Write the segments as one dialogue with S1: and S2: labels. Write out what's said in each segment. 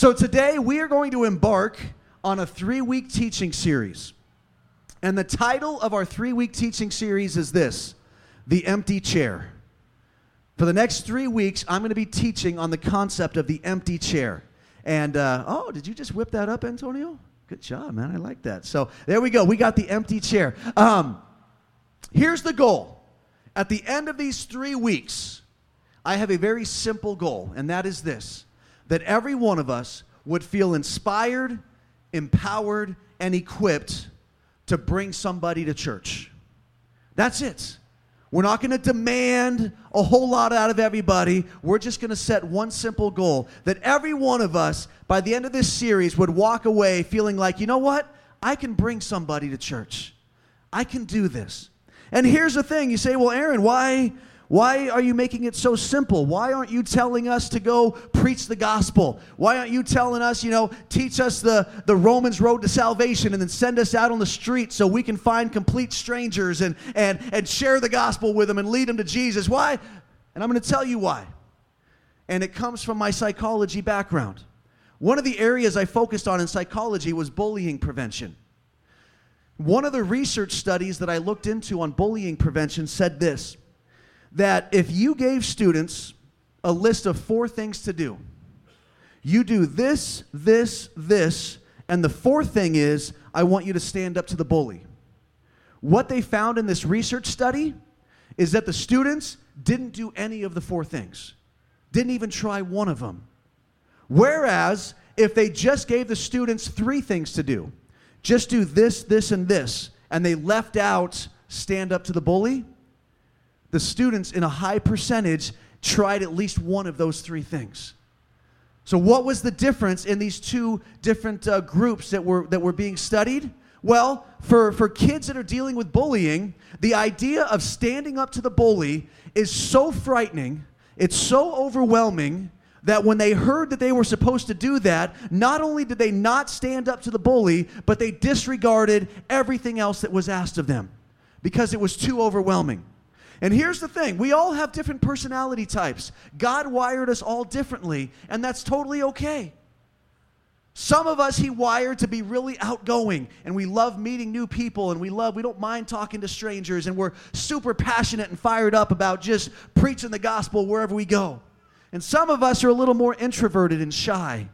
S1: So today we are going to embark on a three week teaching series. And the title of our three week teaching series is this The Empty Chair. For the next three weeks, I'm going to be teaching on the concept of the empty chair. And, uh, oh, did you just whip that up, Antonio? Good job, man. I like that. So there we go. We got the empty chair. Um, here's the goal. At the end of these three weeks, I have a very simple goal, and that is this that every one of us would feel inspired, empowered, and equipped to bring somebody to church. That's it. We're not going to demand a whole lot out of everybody. We're just going to set one simple goal that every one of us, by the end of this series, would walk away feeling like, you know what? I can bring somebody to church. I can do this. And here's the thing you say, well, Aaron, why, why are you making it so simple? Why aren't you telling us to go preach the gospel? Why aren't you telling us, you know, teach us the, the Romans road to salvation and then send us out on the street so we can find complete strangers and, and, and share the gospel with them and lead them to Jesus? Why? And I'm going to tell you why. And it comes from my psychology background. One of the areas I focused on in psychology was bullying prevention. One of the research studies that I looked into on bullying prevention said this that if you gave students a list of four things to do, you do this, this, this, and the fourth thing is, I want you to stand up to the bully. What they found in this research study is that the students didn't do any of the four things, didn't even try one of them. Whereas, if they just gave the students three things to do, just do this, this, and this, and they left out stand up to the bully, the students in a high percentage tried at least one of those three things. So, what was the difference in these two different uh, groups that were, that were being studied? Well, for, for kids that are dealing with bullying, the idea of standing up to the bully is so frightening, it's so overwhelming that when they heard that they were supposed to do that, not only did they not stand up to the bully, but they disregarded everything else that was asked of them because it was too overwhelming. And here's the thing we all have different personality types. God wired us all differently, and that's totally okay. Some of us he wired to be really outgoing and we love meeting new people and we love we don't mind talking to strangers and we're super passionate and fired up about just preaching the gospel wherever we go. And some of us are a little more introverted and shy.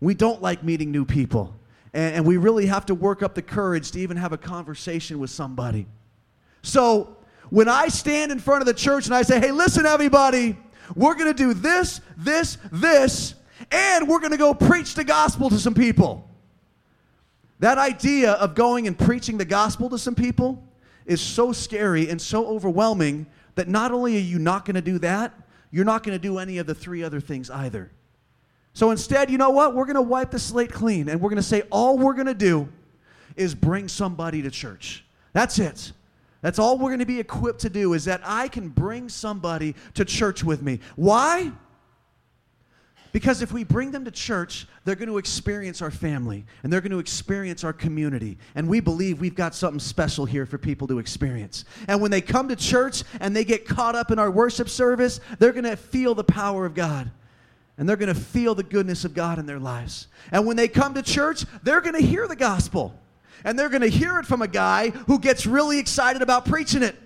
S1: We don't like meeting new people. And, and we really have to work up the courage to even have a conversation with somebody. So when I stand in front of the church and I say, hey, listen, everybody, we're going to do this, this, this, and we're going to go preach the gospel to some people. That idea of going and preaching the gospel to some people is so scary and so overwhelming that not only are you not going to do that, you're not going to do any of the three other things either. So instead, you know what? We're going to wipe the slate clean and we're going to say all we're going to do is bring somebody to church. That's it. That's all we're going to be equipped to do is that I can bring somebody to church with me. Why? Because if we bring them to church, they're going to experience our family and they're going to experience our community. And we believe we've got something special here for people to experience. And when they come to church and they get caught up in our worship service, they're going to feel the power of God and they're going to feel the goodness of God in their lives. And when they come to church, they're going to hear the gospel and they're going to hear it from a guy who gets really excited about preaching it.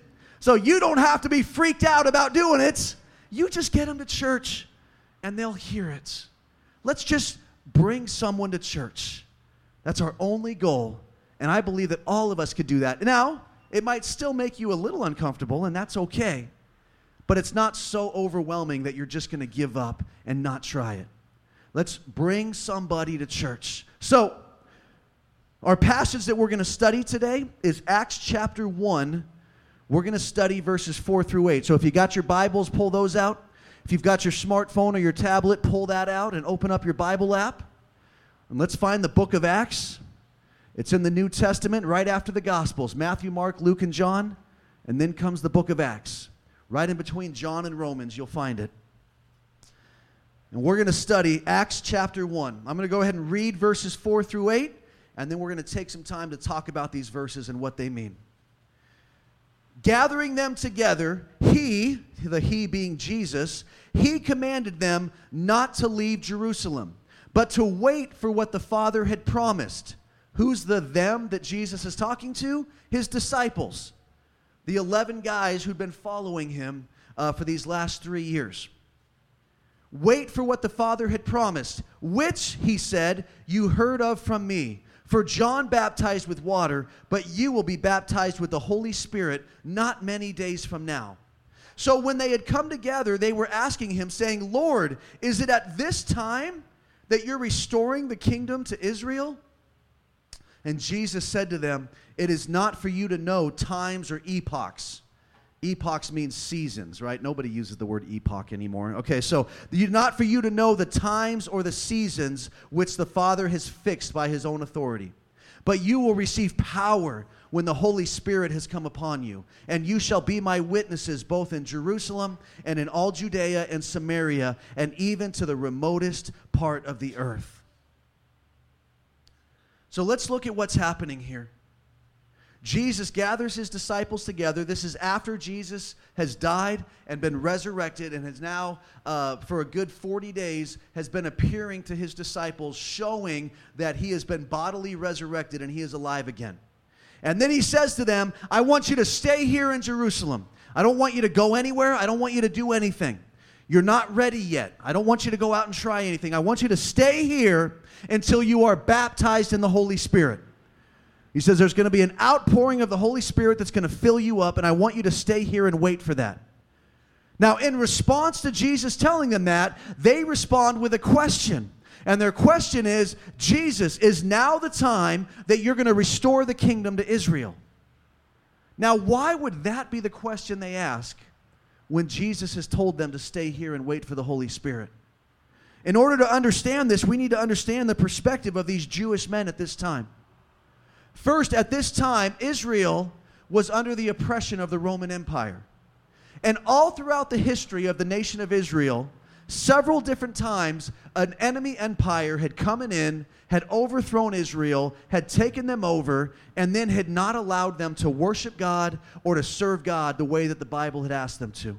S1: So you don't have to be freaked out about doing it. You just get them to church and they'll hear it. Let's just bring someone to church. That's our only goal. And I believe that all of us could do that. Now, it might still make you a little uncomfortable, and that's okay. But it's not so overwhelming that you're just going to give up and not try it. Let's bring somebody to church. So, our passage that we're going to study today is Acts chapter 1. We're going to study verses 4 through 8. So if you got your Bibles, pull those out. If you've got your smartphone or your tablet, pull that out and open up your Bible app. And let's find the book of Acts. It's in the New Testament right after the Gospels Matthew, Mark, Luke, and John. And then comes the book of Acts. Right in between John and Romans, you'll find it. And we're going to study Acts chapter 1. I'm going to go ahead and read verses 4 through 8 and then we're going to take some time to talk about these verses and what they mean. Gathering them together, he, the he being Jesus, he commanded them not to leave Jerusalem, but to wait for what the Father had promised. Who's the them that Jesus is talking to? His disciples, the 11 guys who'd been following him uh, for these last three years. Wait for what the Father had promised, which, he said, you heard of from me. For John baptized with water, but you will be baptized with the Holy Spirit not many days from now. So when they had come together, they were asking him, saying, Lord, is it at this time that you're restoring the kingdom to Israel? And Jesus said to them, It is not for you to know times or epochs Epochs means seasons, right? Nobody uses the word epoch anymore. Okay, so not for you to know the times or the seasons which the Father has fixed by his own authority. But you will receive power when the Holy Spirit has come upon you, and you shall be my witnesses both in Jerusalem and in all Judea and Samaria, and even to the remotest part of the earth. So let's look at what's happening here. Jesus gathers his disciples together. This is after Jesus has died and been resurrected and has now, uh, for a good 40 days, has been appearing to his disciples, showing that he has been bodily resurrected and he is alive again. And then he says to them, I want you to stay here in Jerusalem. I don't want you to go anywhere. I don't want you to do anything. You're not ready yet. I don't want you to go out and try anything. I want you to stay here until you are baptized in the Holy Spirit. He says there's going to be an outpouring of the Holy Spirit that's going to fill you up, and I want you to stay here and wait for that. Now, in response to Jesus telling them that, they respond with a question. And their question is Jesus, is now the time that you're going to restore the kingdom to Israel? Now, why would that be the question they ask when Jesus has told them to stay here and wait for the Holy Spirit? In order to understand this, we need to understand the perspective of these Jewish men at this time. First, at this time, Israel was under the oppression of the Roman Empire. And all throughout the history of the nation of Israel, several different times, an enemy empire had come in, had overthrown Israel, had taken them over, and then had not allowed them to worship God or to serve God the way that the Bible had asked them to.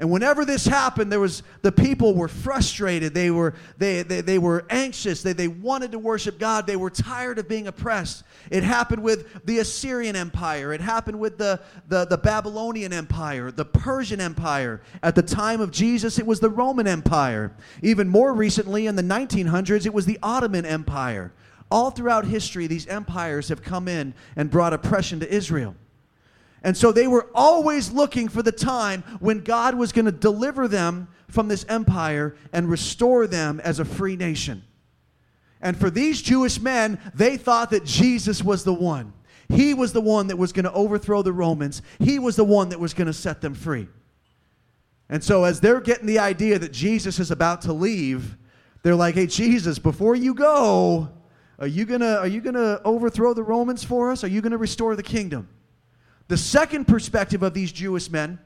S1: And whenever this happened, there was the people were frustrated. They were, they, they, they were anxious. They, they wanted to worship God. They were tired of being oppressed. It happened with the Assyrian Empire. It happened with the, the, the Babylonian Empire, the Persian Empire. At the time of Jesus, it was the Roman Empire. Even more recently, in the 1900s, it was the Ottoman Empire. All throughout history, these empires have come in and brought oppression to Israel. And so they were always looking for the time when God was going to deliver them from this empire and restore them as a free nation. And for these Jewish men, they thought that Jesus was the one. He was the one that was going to overthrow the Romans, he was the one that was going to set them free. And so, as they're getting the idea that Jesus is about to leave, they're like, hey, Jesus, before you go, are you going to are you to overthrow the Romans for us? Are you going to restore the kingdom? The second perspective of these Jewish men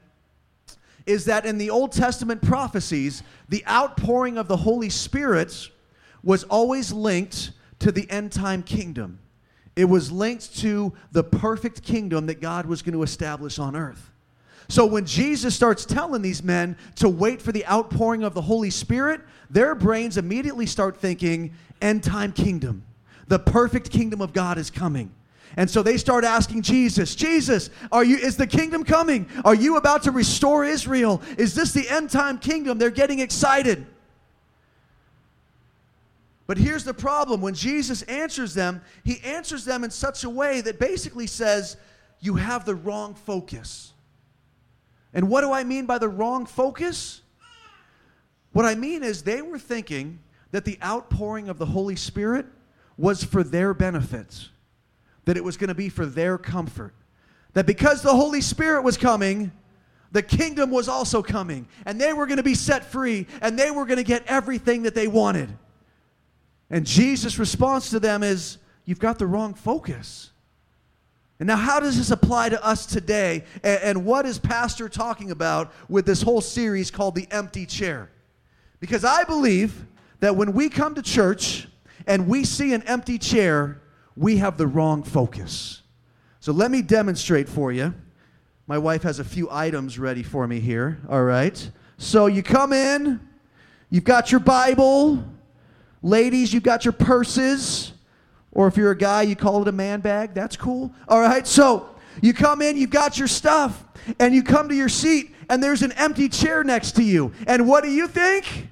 S1: is that in the Old Testament prophecies, the outpouring of the Holy Spirit was always linked to the end time kingdom. It was linked to the perfect kingdom that God was going to establish on earth. So when Jesus starts telling these men to wait for the outpouring of the Holy Spirit, their brains immediately start thinking, end time kingdom. The perfect kingdom of God is coming. And so they start asking Jesus, Jesus, are you is the kingdom coming? Are you about to restore Israel? Is this the end time kingdom? They're getting excited. But here's the problem when Jesus answers them, he answers them in such a way that basically says, You have the wrong focus. And what do I mean by the wrong focus? What I mean is they were thinking that the outpouring of the Holy Spirit was for their benefits that it was going to be for their comfort. That because the Holy Spirit was coming, the kingdom was also coming. And they were going to be set free and they were going to get everything that they wanted. And Jesus' response to them is, You've got the wrong focus. And now, how does this apply to us today? And, what is Pastor talking about with this whole series called The Empty Chair? Because I believe that when we come to church and we see an empty chair, we have the wrong focus. So let me demonstrate for you. My wife has a few items ready for me here, all right? So you come in, you've got your Bible, Ladies, you've got your purses. Or if you're a guy, you call it a man bag. That's cool. All right. So you come in, you've got your stuff, and you come to your seat, and there's an empty chair next to you. And what do you think?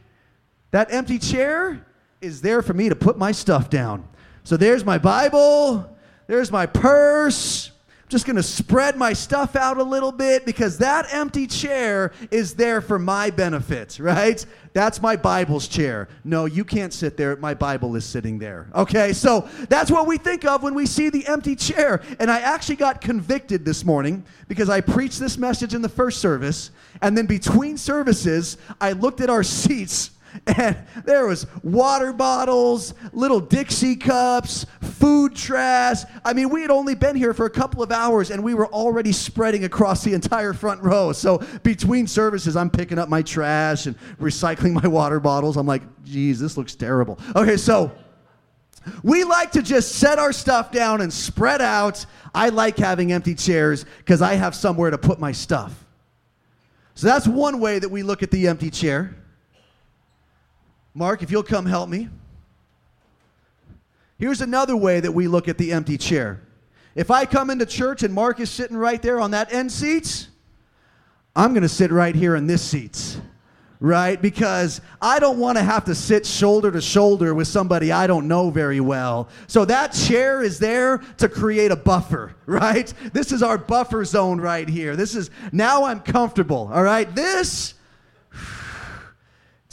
S1: That empty chair is there for me to put my stuff down. So there's my Bible, there's my purse, I'm just going to spread my stuff out a little bit because that empty chair is there for my benefit, right? That's my Bible's chair. No, you can't sit there. My Bible is sitting there. Okay, so that's what we think of when we see the empty chair. And I actually got convicted this morning because I preached this message in the first service. And then between services, I looked at our seats and there was water bottles, little Dixie cups, food trash. I mean, we had only been here for a couple of hours and we were already spreading across the entire front row. So between services, I'm picking up my trash and recycling my water bottles. I'm like, geez, this looks terrible. Okay, so we like to just set our stuff down and spread out. I like having empty chairs because I have somewhere to put my stuff. So that's one way that we look at the empty chair. Mark, if you'll come help me. Here's another way that we look at the empty chair. If I come into church and Mark is sitting right there on that end seat, I'm going to sit right here in this seat, right? Because I don't want to have to sit shoulder to shoulder with somebody I don't know very well. So that chair is there to create a buffer, right? This is our buffer zone right here. This is now I'm comfortable, all right? This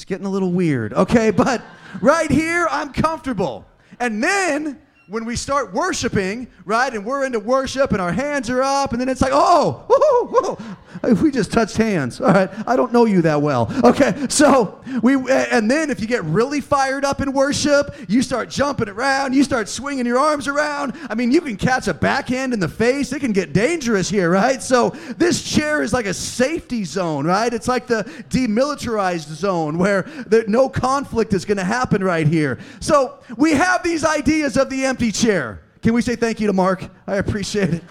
S1: it's getting a little weird, okay? But right here, I'm comfortable. And then when we start worshiping, right, and we're into worship and our hands are up, and then it's like, oh, whoo, whoo, we just touched hands. All right, I don't know you that well. Okay, so we, and then if you get really fired up in worship, you start jumping around, you start swinging your arms around. I mean, you can catch a backhand in the face. It can get dangerous here, right? So this chair is like a safety zone, right? It's like the demilitarized zone where there, no conflict is going to happen right here. So we have these ideas of the empty chair. Can we say thank you to Mark? I appreciate it.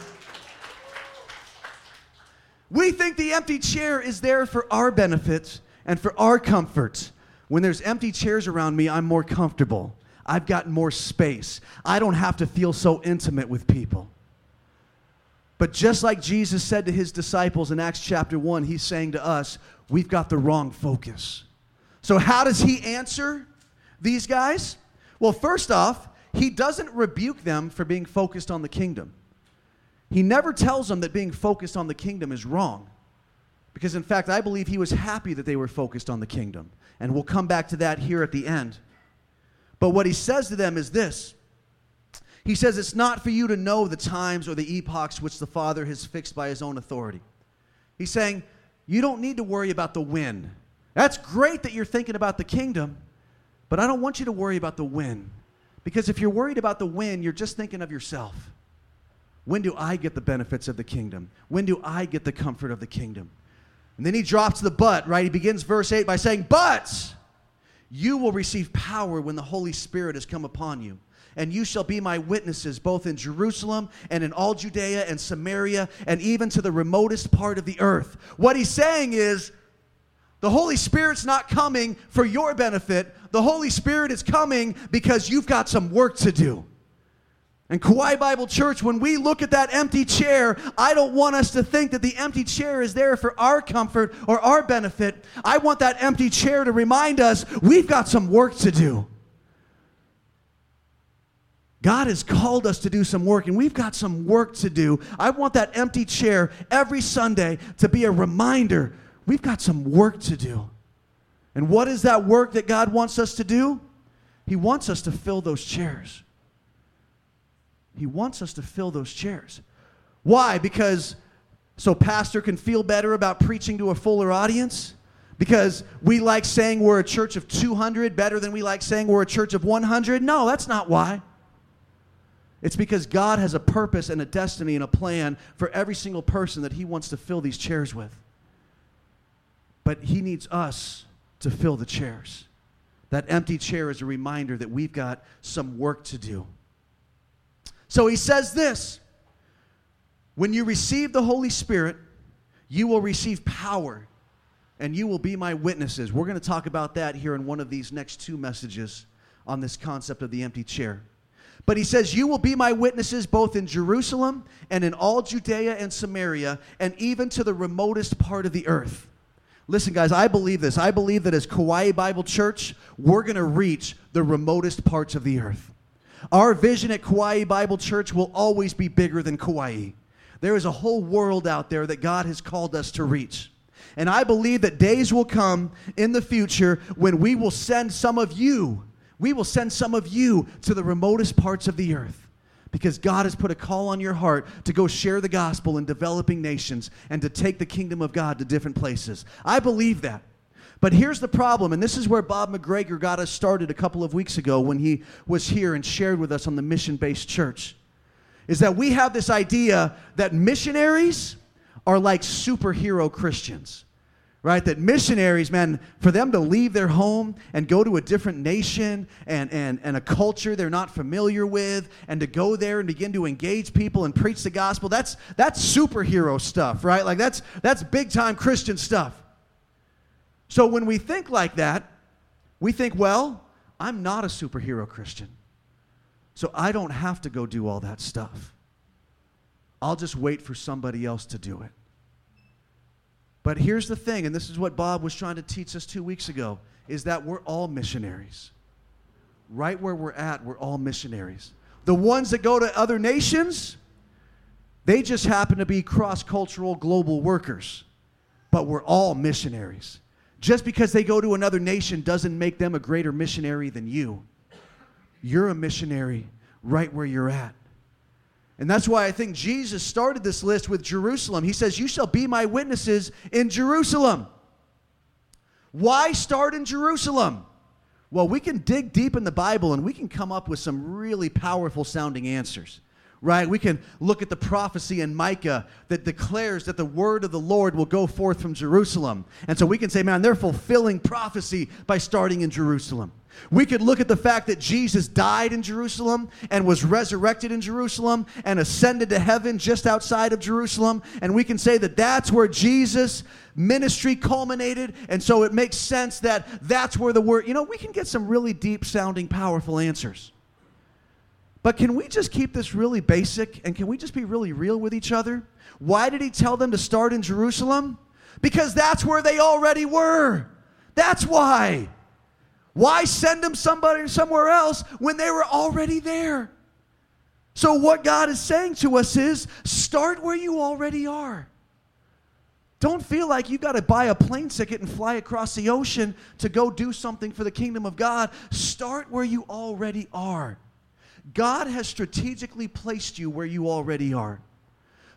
S1: We think the empty chair is there for our benefit and for our comfort. When there's empty chairs around me, I'm more comfortable. I've got more space. I don't have to feel so intimate with people. But just like Jesus said to his disciples in Acts chapter 1, he's saying to us, we've got the wrong focus. So, how does he answer these guys? Well, first off, he doesn't rebuke them for being focused on the kingdom. He never tells them that being focused on the kingdom is wrong. Because, in fact, I believe he was happy that they were focused on the kingdom. And we'll come back to that here at the end. But what he says to them is this He says, It's not for you to know the times or the epochs which the Father has fixed by his own authority. He's saying, You don't need to worry about the when. That's great that you're thinking about the kingdom, but I don't want you to worry about the when. Because if you're worried about the when, you're just thinking of yourself. When do I get the benefits of the kingdom? When do I get the comfort of the kingdom? And then he drops the but, right? He begins verse 8 by saying, But you will receive power when the Holy Spirit has come upon you. And you shall be my witnesses both in Jerusalem and in all Judea and Samaria and even to the remotest part of the earth. What he's saying is, the Holy Spirit's not coming for your benefit. The Holy Spirit is coming because you've got some work to do. And Kauai Bible Church, when we look at that empty chair, I don't want us to think that the empty chair is there for our comfort or our benefit. I want that empty chair to remind us we've got some work to do. God has called us to do some work, and we've got some work to do. I want that empty chair every Sunday to be a reminder we've got some work to do. And what is that work that God wants us to do? He wants us to fill those chairs. He wants us to fill those chairs. Why? Because so pastor can feel better about preaching to a fuller audience? Because we like saying we're a church of 200 better than we like saying we're a church of 100? No, that's not why. It's because God has a purpose and a destiny and a plan for every single person that He wants to fill these chairs with. But He needs us to fill the chairs. That empty chair is a reminder that we've got some work to do. So He says this When you receive the Holy Spirit, you will receive power and you will be my witnesses. We're going to talk about that here in one of these next two messages on this concept of the empty chair. But he says, You will be my witnesses both in Jerusalem and in all Judea and Samaria and even to the remotest part of the earth. Listen, guys, I believe this. I believe that as Kauai Bible Church, we're going to reach the remotest parts of the earth. Our vision at Kauai Bible Church will always be bigger than Kauai. There is a whole world out there that God has called us to reach. And I believe that days will come in the future when we will send some of you, we will send some of you to the remotest parts of the earth because God has put a call on your heart to go share the gospel in developing nations and to take the kingdom of God to different places. I believe that. But here's the problem, and this is where Bob McGregor got us started a couple of weeks ago when he was here and shared with us on the mission based church. Is that we have this idea that missionaries are like superhero Christians right? That missionaries, man, for them to leave their home and go to a different nation and, and, and a culture they're not familiar with, and to go there and begin to engage people and preach the gospel, that's, that's superhero stuff, right? Like that's, that's big time Christian stuff. So when we think like that, we think, well, I'm not a superhero Christian. So I don't have to go do all that stuff. I'll just wait for somebody else to do it. But here's the thing, and this is what Bob was trying to teach us two weeks ago, is that we're all missionaries. Right where we're at, we're all missionaries. The ones that go to other nations, they just happen to be cross cultural global workers. But we're all missionaries. Just because they go to another nation doesn't make them a greater missionary than you. You're a missionary right where you're at. And that's why I think Jesus started this list with Jerusalem. He says, You shall be my witnesses in Jerusalem. Why start in Jerusalem? Well, we can dig deep in the Bible and we can come up with some really powerful sounding answers right? We can look at the prophecy in Micah that declares that the word of the Lord will go forth from Jerusalem. And so we can say, man, they're fulfilling prophecy by starting in Jerusalem. We could look at the fact that Jesus died in Jerusalem and was resurrected in Jerusalem and ascended to heaven just outside of Jerusalem. And we can say that that's where Jesus' ministry culminated. And so it makes sense that that's where the word, you know, we can get some really deep sounding, powerful answers. But can we just keep this really basic and can we just be really real with each other? Why did he tell them to start in Jerusalem? Because that's where they already were. That's why. Why send them somebody somewhere else when they were already there? So what God is saying to us is start where you already are. Don't feel like you got to buy a plane ticket and fly across the ocean to go do something for the kingdom of God. Start where you already are. God has strategically placed you where you already are.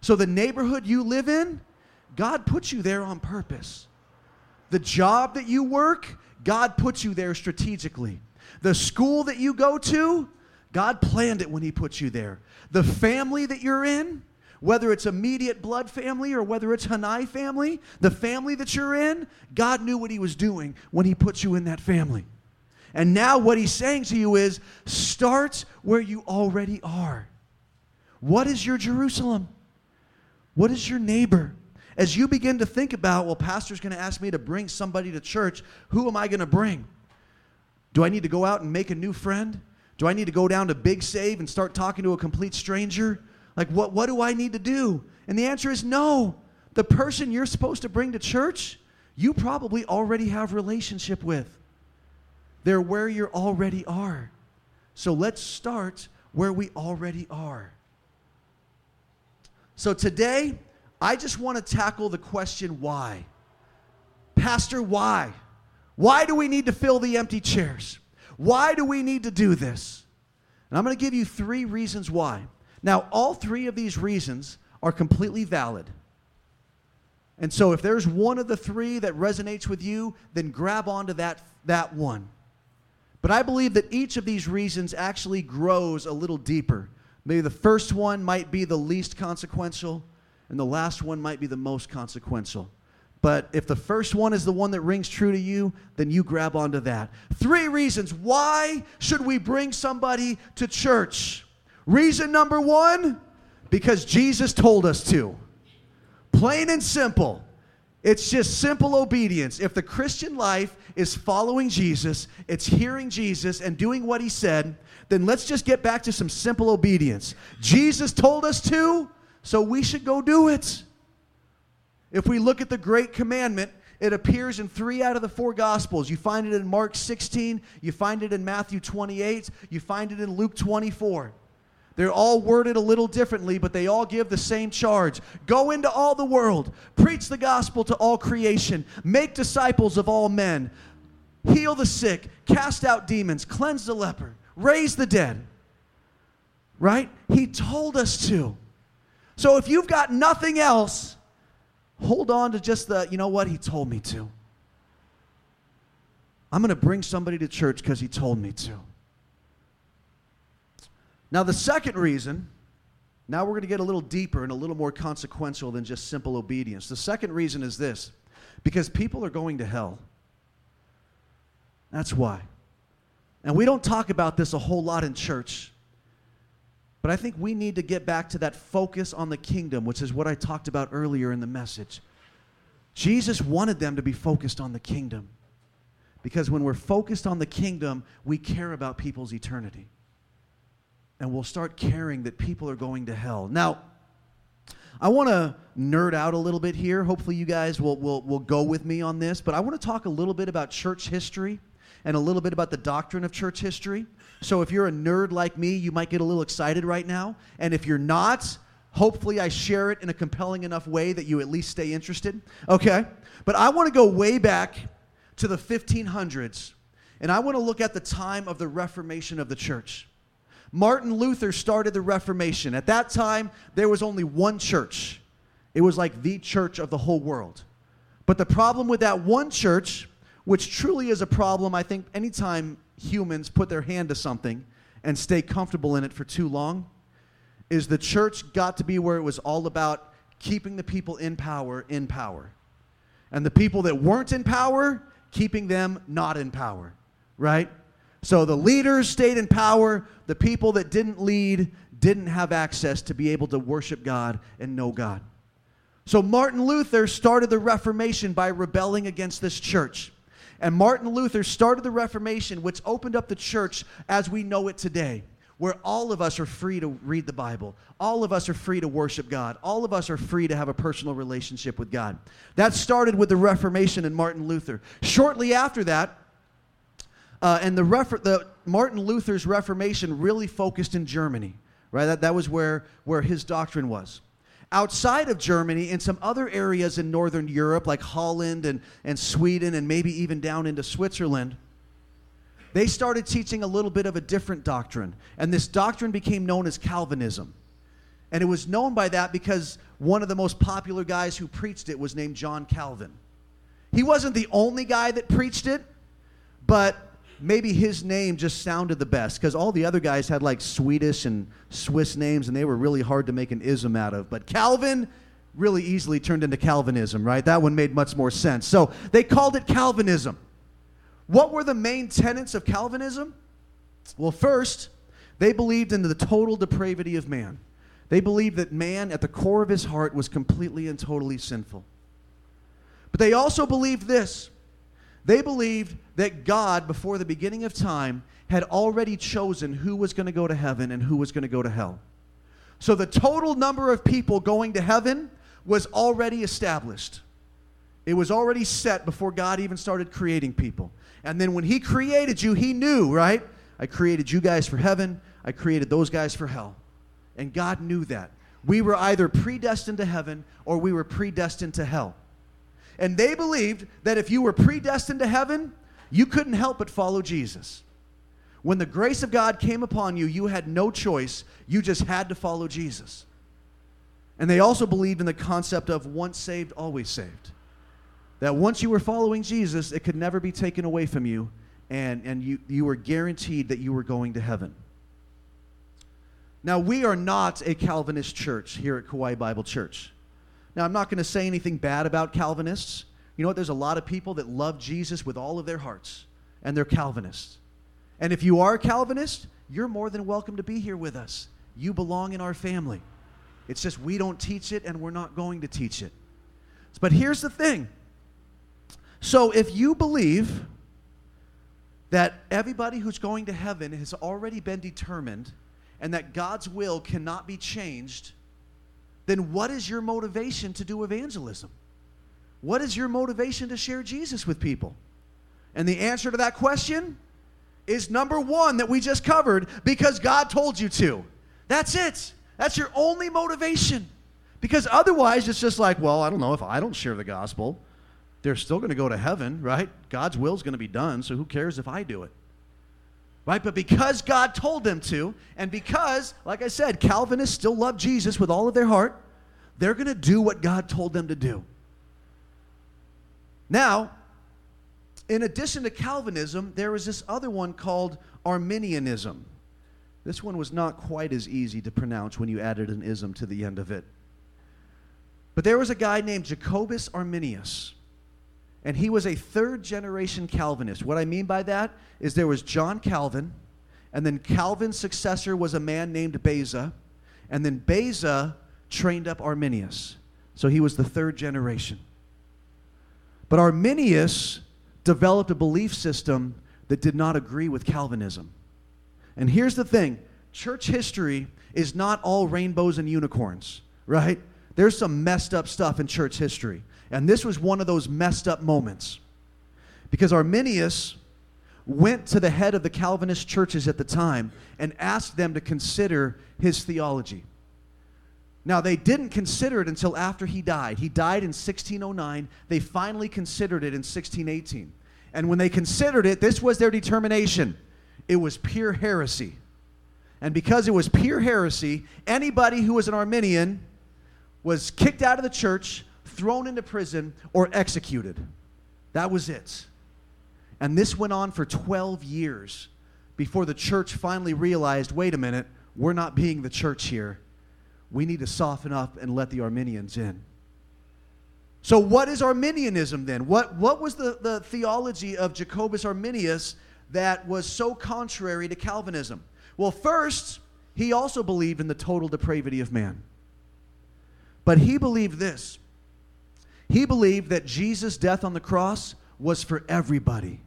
S1: So, the neighborhood you live in, God put you there on purpose. The job that you work, God put you there strategically. The school that you go to, God planned it when He put you there. The family that you're in, whether it's immediate blood family or whether it's Hanai family, the family that you're in, God knew what He was doing when He put you in that family. And now what he's saying to you is start where you already are. What is your Jerusalem? What is your neighbor? As you begin to think about, well, pastor's going to ask me to bring somebody to church, who am I going to bring? Do I need to go out and make a new friend? Do I need to go down to Big Save and start talking to a complete stranger? Like, what, what do I need to do? And the answer is no. The person you're supposed to bring to church, you probably already have relationship with. They're where you already are. So let's start where we already are. So today, I just want to tackle the question why. Pastor, why? Why do we need to fill the empty chairs? Why do we need to do this? And I'm going to give you three reasons why. Now, all three of these reasons are completely valid. And so if there's one of the three that resonates with you, then grab onto that, that one. But I believe that each of these reasons actually grows a little deeper. Maybe the first one might be the least consequential, and the last one might be the most consequential. But if the first one is the one that rings true to you, then you grab onto that. Three reasons why should we bring somebody to church? Reason number one, because Jesus told us to. Plain and simple. It's just simple obedience. If the Christian life is following Jesus, it's hearing Jesus and doing what he said, then let's just get back to some simple obedience. Jesus told us to, so we should go do it. If we look at the great commandment, it appears in three out of the four Gospels. You find it in Mark 16, you find it in Matthew 28, you find it in Luke 24. They're all worded a little differently, but they all give the same charge. Go into all the world, preach the gospel to all creation, make disciples of all men, heal the sick, cast out demons, cleanse the leper, raise the dead. Right? He told us to. So if you've got nothing else, hold on to just the, you know what, he told me to. I'm going to bring somebody to church because he told me to. Now, the second reason, now we're going to get a little deeper and a little more consequential than just simple obedience. The second reason is this because people are going to hell. That's why. And we don't talk about this a whole lot in church. But I think we need to get back to that focus on the kingdom, which is what I talked about earlier in the message. Jesus wanted them to be focused on the kingdom. Because when we're focused on the kingdom, we care about people's eternity and we'll start caring that people are going to hell. Now, I want to nerd out a little bit here. Hopefully, you guys will, will, will go with me on this, but I want to talk a little bit about church history and a little bit about the doctrine of church history. So, if you're a nerd like me, you might get a little excited right now. And if you're not, hopefully, I share it in a compelling enough way that you at least stay interested. Okay? But I want to go way back to the 1500s, and I want to look at the time of the Reformation of the church. Martin Luther started the Reformation. At that time, there was only one church. It was like the church of the whole world. But the problem with that one church, which truly is a problem, I think, anytime humans put their hand to something and stay comfortable in it for too long, is the church got to be where it was all about keeping the people in power in power. And the people that weren't in power, keeping them not in power, right? So the leaders stayed in power. The people that didn't lead didn't have access to be able to worship God and know God. So Martin Luther started the Reformation by rebelling against this church. And Martin Luther started the Reformation, which opened up the church as we know it today, where all of us are free to read the Bible. All of us are free to worship God. All of us are free to have a personal relationship with God. That started with the Reformation and Martin Luther. Shortly after that, uh, and the, refer- the Martin Luther's Reformation really focused in Germany, right? That, that was where, where his doctrine was. Outside of Germany, in some other areas in Northern Europe, like Holland and, and Sweden, and maybe even down into Switzerland, they started teaching a little bit of a different doctrine. And this doctrine became known as Calvinism. And it was known by that because one of the most popular guys who preached it was named John Calvin. He wasn't the only guy that preached it, but maybe his name just sounded the best because all the other guys had like Swedish and Swiss names and they were really hard to make an ism out of. But Calvin really easily turned into Calvinism, right? That one made much more sense. So they called it Calvinism. What were the main tenets of Calvinism? Well, first, they believed in the total depravity of man. They believed that man, at the core of his heart, was completely and totally sinful. But they also believed this they believed that God, before the beginning of time, had already chosen who was going to go to heaven and who was going to go to hell. So the total number of people going to heaven was already established. It was already set before God even started creating people. And then when He created you, He knew, right? I created you guys for heaven, I created those guys for hell. And God knew that. We were either predestined to heaven or we were predestined to hell. And they believed that if you were predestined to heaven, you couldn't help but follow Jesus. When the grace of God came upon you, you had no choice. You just had to follow Jesus. And they also believed in the concept of once saved, always saved. That once you were following Jesus, it could never be taken away from you, and, and you, you were guaranteed that you were going to heaven. Now, we are not a Calvinist church here at Kauai Bible Church. Now, I'm not going to say anything bad about Calvinists. You know what? There's a lot of people that love Jesus with all of their hearts, and they're Calvinists. And if you are a Calvinist, you're more than welcome to be here with us. You belong in our family. It's just we don't teach it, and we're not going to teach it. But here's the thing So if you believe that everybody who's going to heaven has already been determined and that God's will cannot be changed, then what is your motivation to do evangelism? What is your motivation to share Jesus with people? And the answer to that question is number one that we just covered because God told you to. That's it. That's your only motivation. Because otherwise, it's just like, well, I don't know if I don't share the gospel. They're still going to go to heaven, right? God's will is going to be done, so who cares if I do it? Right? But because God told them to, and because, like I said, Calvinists still love Jesus with all of their heart, they're going to do what God told them to do. Now, in addition to Calvinism, there was this other one called Arminianism. This one was not quite as easy to pronounce when you added an ism to the end of it. But there was a guy named Jacobus Arminius, and he was a third generation Calvinist. What I mean by that is there was John Calvin, and then Calvin's successor was a man named Beza, and then Beza trained up Arminius. So he was the third generation. But Arminius developed a belief system that did not agree with Calvinism. And here's the thing church history is not all rainbows and unicorns, right? There's some messed up stuff in church history. And this was one of those messed up moments. Because Arminius went to the head of the Calvinist churches at the time and asked them to consider his theology. Now, they didn't consider it until after he died. He died in 1609. They finally considered it in 1618. And when they considered it, this was their determination it was pure heresy. And because it was pure heresy, anybody who was an Arminian was kicked out of the church, thrown into prison, or executed. That was it. And this went on for 12 years before the church finally realized wait a minute, we're not being the church here we need to soften up and let the Arminians in. So, what is Arminianism then? What, what was the, the theology of Jacobus Arminius that was so contrary to Calvinism? Well, first, he also believed in the total depravity of man. But he believed this he believed that Jesus' death on the cross was for everybody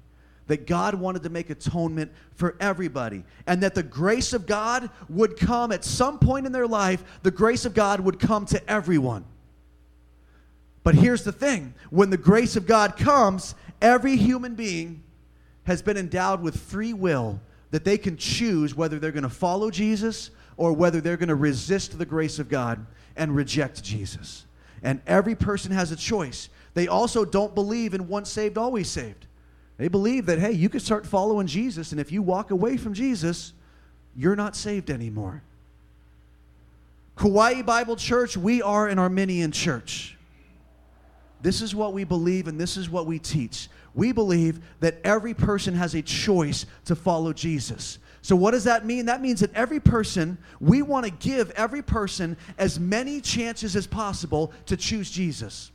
S1: that God wanted to make atonement for everybody, and that the grace of God would come at some point in their life, the grace of God would come to everyone. But here's the thing when the grace of God comes, every human being has been endowed with free will that they can choose whether they're going to follow Jesus or whether they're going to resist the grace of God and reject Jesus. And every person has a choice. They also don't believe in once saved, always saved. They believe that, hey, you can start following Jesus, and if you walk away from Jesus, you're not saved anymore. Kauai Bible Church, we are an Arminian church. This is what we believe, and this is what we teach. We believe that every person has a choice to follow Jesus. So, what does that mean? That means that every person, we want to give every person as many chances as possible to choose Jesus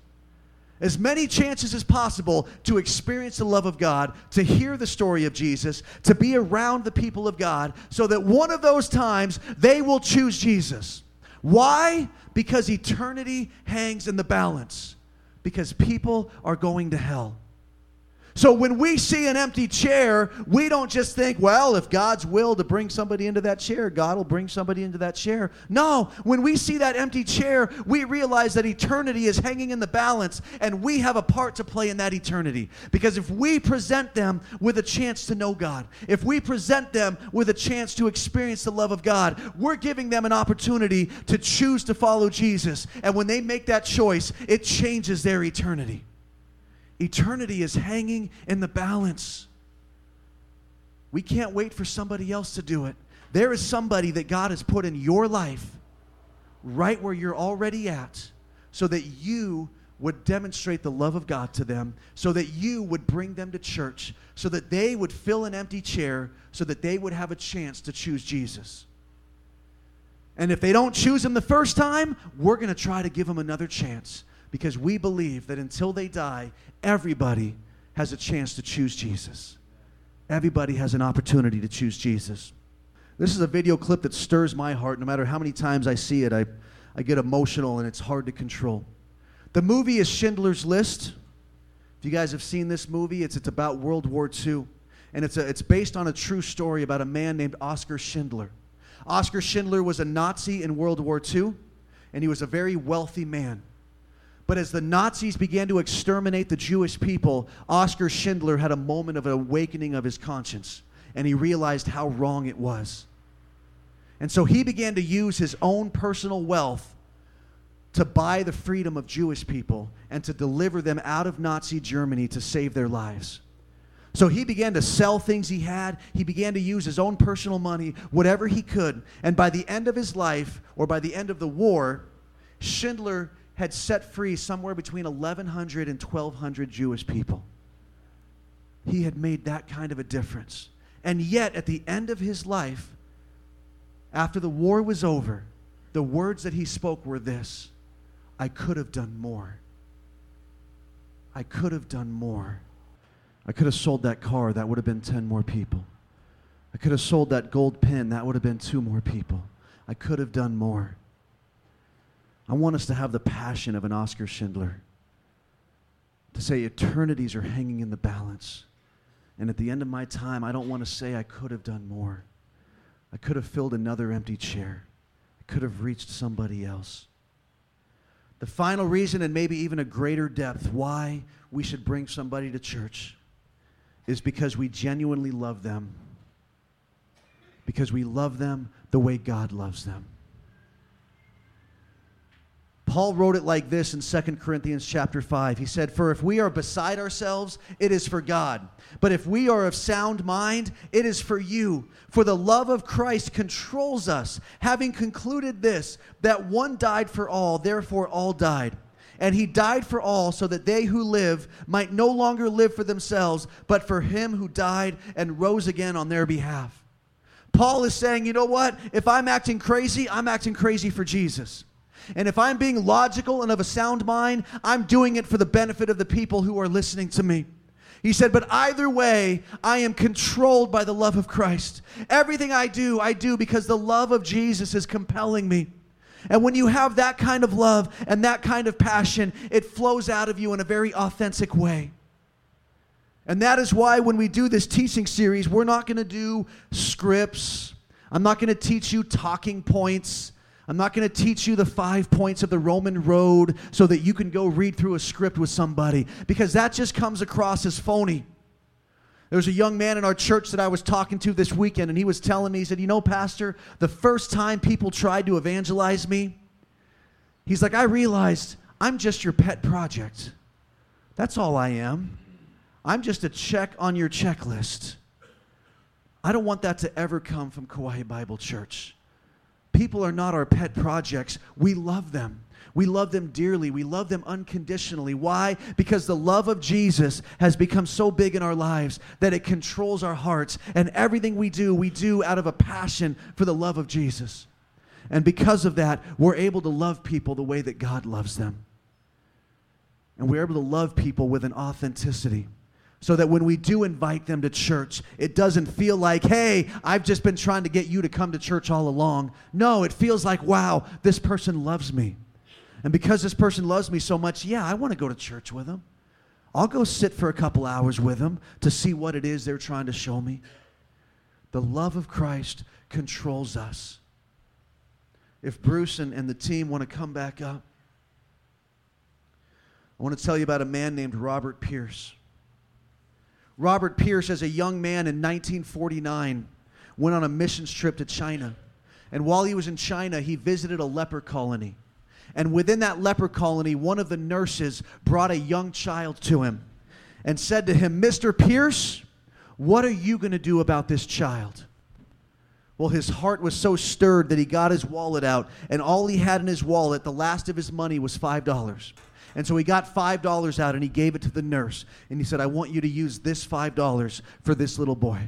S1: as many chances as possible to experience the love of God, to hear the story of Jesus, to be around the people of God, so that one of those times they will choose Jesus. Why? Because eternity hangs in the balance. Because people are going to hell. So when we see an empty chair, we don't just think, well, if God's will to bring somebody into that chair, God will bring somebody into that chair. No, when we see that empty chair, we realize that eternity is hanging in the balance and we have a part to play in that eternity. Because if we present them with a chance to know God, if we present them with a chance to experience the love of God, we're giving them an opportunity to choose to follow Jesus. And when they make that choice, it changes their eternity. Eternity is hanging in the balance. We can't wait for somebody else to do it. There is somebody that God has put in your life right where you're already at so that you would demonstrate the love of God to them, so that you would bring them to church, so that they would fill an empty chair, so that they would have a chance to choose Jesus. And if they don't choose him the first time, we're going to try to give them another chance because we believe that until they die, everybody has a chance to choose Jesus. Everybody has an opportunity to choose Jesus. This is a video clip that stirs my heart. No matter how many times I see it, I, I get emotional and it's hard to control. The movie is Schindler's List. If you guys have seen this movie, it's, it's about World War II. And it's, a, it's based on a true story about a man named Oscar Schindler. Oscar Schindler was a Nazi in World War II, and he was a very wealthy man. But as the Nazis began to exterminate the Jewish people, Oskar Schindler had a moment of awakening of his conscience, and he realized how wrong it was. And so he began to use his own personal wealth to buy the freedom of Jewish people and to deliver them out of Nazi Germany to save their lives. So he began to sell things he had. He began to use his own personal money, whatever he could. And by the end of his life, or by the end of the war, Schindler had set free somewhere between 1,100 and 1,200 Jewish people. He had made that kind of a difference. And yet, at the end of his life, after the war was over, the words that he spoke were this I could have done more. I could have done more. I could have sold that car, that would have been 10 more people. I could have sold that gold pin, that would have been two more people. I could have done more. I want us to have the passion of an Oskar Schindler to say eternities are hanging in the balance. And at the end of my time, I don't want to say I could have done more. I could have filled another empty chair. I could have reached somebody else. The final reason, and maybe even a greater depth, why we should bring somebody to church is because we genuinely love them. Because we love them the way God loves them. Paul wrote it like this in 2 Corinthians chapter 5. He said, For if we are beside ourselves, it is for God. But if we are of sound mind, it is for you. For the love of Christ controls us, having concluded this, that one died for all, therefore all died. And he died for all, so that they who live might no longer live for themselves, but for him who died and rose again on their behalf. Paul is saying, you know what? If I'm acting crazy, I'm acting crazy for Jesus. And if I'm being logical and of a sound mind, I'm doing it for the benefit of the people who are listening to me. He said, But either way, I am controlled by the love of Christ. Everything I do, I do because the love of Jesus is compelling me. And when you have that kind of love and that kind of passion, it flows out of you in a very authentic way. And that is why when we do this teaching series, we're not going to do scripts. I'm not going to teach you talking points. I'm not going to teach you the five points of the Roman road so that you can go read through a script with somebody because that just comes across as phony. There was a young man in our church that I was talking to this weekend, and he was telling me, he said, You know, Pastor, the first time people tried to evangelize me, he's like, I realized I'm just your pet project. That's all I am. I'm just a check on your checklist. I don't want that to ever come from Kauai Bible Church. People are not our pet projects. We love them. We love them dearly. We love them unconditionally. Why? Because the love of Jesus has become so big in our lives that it controls our hearts. And everything we do, we do out of a passion for the love of Jesus. And because of that, we're able to love people the way that God loves them. And we're able to love people with an authenticity so that when we do invite them to church, it doesn't feel like, hey, I've just been trying to get you to come to church all along. No, it feels like, wow, this person loves me. And because this person loves me so much, yeah, I want to go to church with them. I'll go sit for a couple hours with them to see what it is they're trying to show me. The love of Christ controls us. If Bruce and, and the team want to come back up, I want to tell you about a man named Robert Pierce. Robert Pierce, as a young man in 1949, went on a missions trip to China. And while he was in China, he visited a leper colony. And within that leper colony, one of the nurses brought a young child to him and said to him, Mr. Pierce, what are you going to do about this child? Well, his heart was so stirred that he got his wallet out, and all he had in his wallet, the last of his money, was $5. And so he got $5 out and he gave it to the nurse. And he said, I want you to use this $5 for this little boy.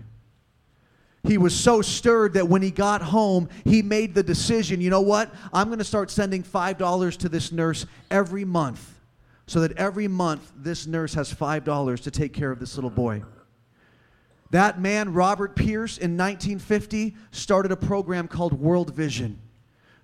S1: He was so stirred that when he got home, he made the decision you know what? I'm going to start sending $5 to this nurse every month so that every month this nurse has $5 to take care of this little boy. That man, Robert Pierce, in 1950, started a program called World Vision.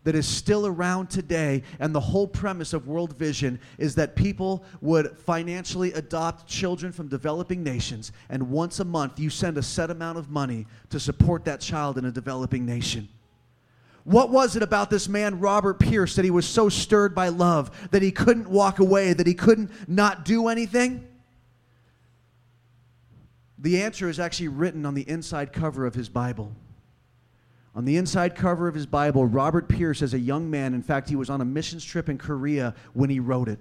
S1: That is still around today. And the whole premise of World Vision is that people would financially adopt children from developing nations. And once a month, you send a set amount of money to support that child in a developing nation. What was it about this man, Robert Pierce, that he was so stirred by love that he couldn't walk away, that he couldn't not do anything? The answer is actually written on the inside cover of his Bible. On the inside cover of his Bible, Robert Pierce, as a young man, in fact, he was on a missions trip in Korea when he wrote it.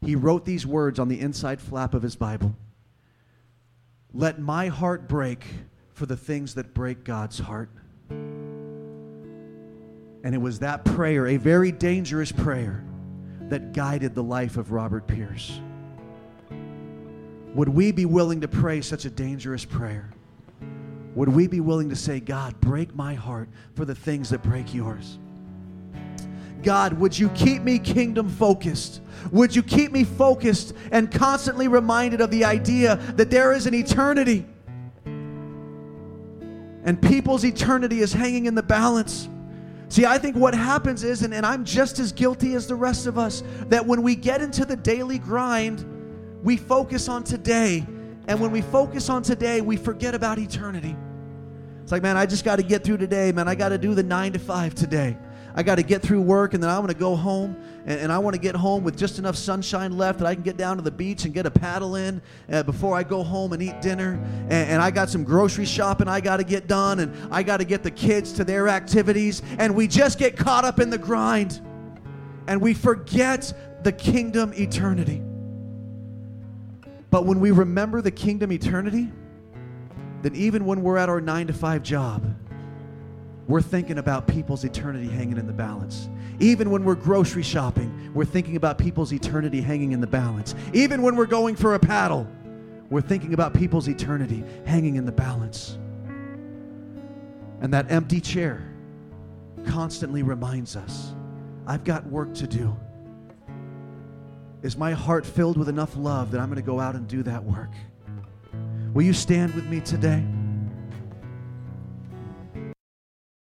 S1: He wrote these words on the inside flap of his Bible Let my heart break for the things that break God's heart. And it was that prayer, a very dangerous prayer, that guided the life of Robert Pierce. Would we be willing to pray such a dangerous prayer? Would we be willing to say, God, break my heart for the things that break yours? God, would you keep me kingdom focused? Would you keep me focused and constantly reminded of the idea that there is an eternity? And people's eternity is hanging in the balance. See, I think what happens is, and, and I'm just as guilty as the rest of us, that when we get into the daily grind, we focus on today. And when we focus on today, we forget about eternity. It's like, man, I just got to get through today, man. I got to do the nine to five today. I got to get through work and then I'm going to go home and, and I want to get home with just enough sunshine left that I can get down to the beach and get a paddle in uh, before I go home and eat dinner. And, and I got some grocery shopping I got to get done and I got to get the kids to their activities. And we just get caught up in the grind and we forget the kingdom eternity. But when we remember the kingdom eternity, then even when we're at our nine to five job, we're thinking about people's eternity hanging in the balance. Even when we're grocery shopping, we're thinking about people's eternity hanging in the balance. Even when we're going for a paddle, we're thinking about people's eternity hanging in the balance. And that empty chair constantly reminds us I've got work to do. Is my heart filled with enough love that I'm going to go out and do that work? Will you stand with me today?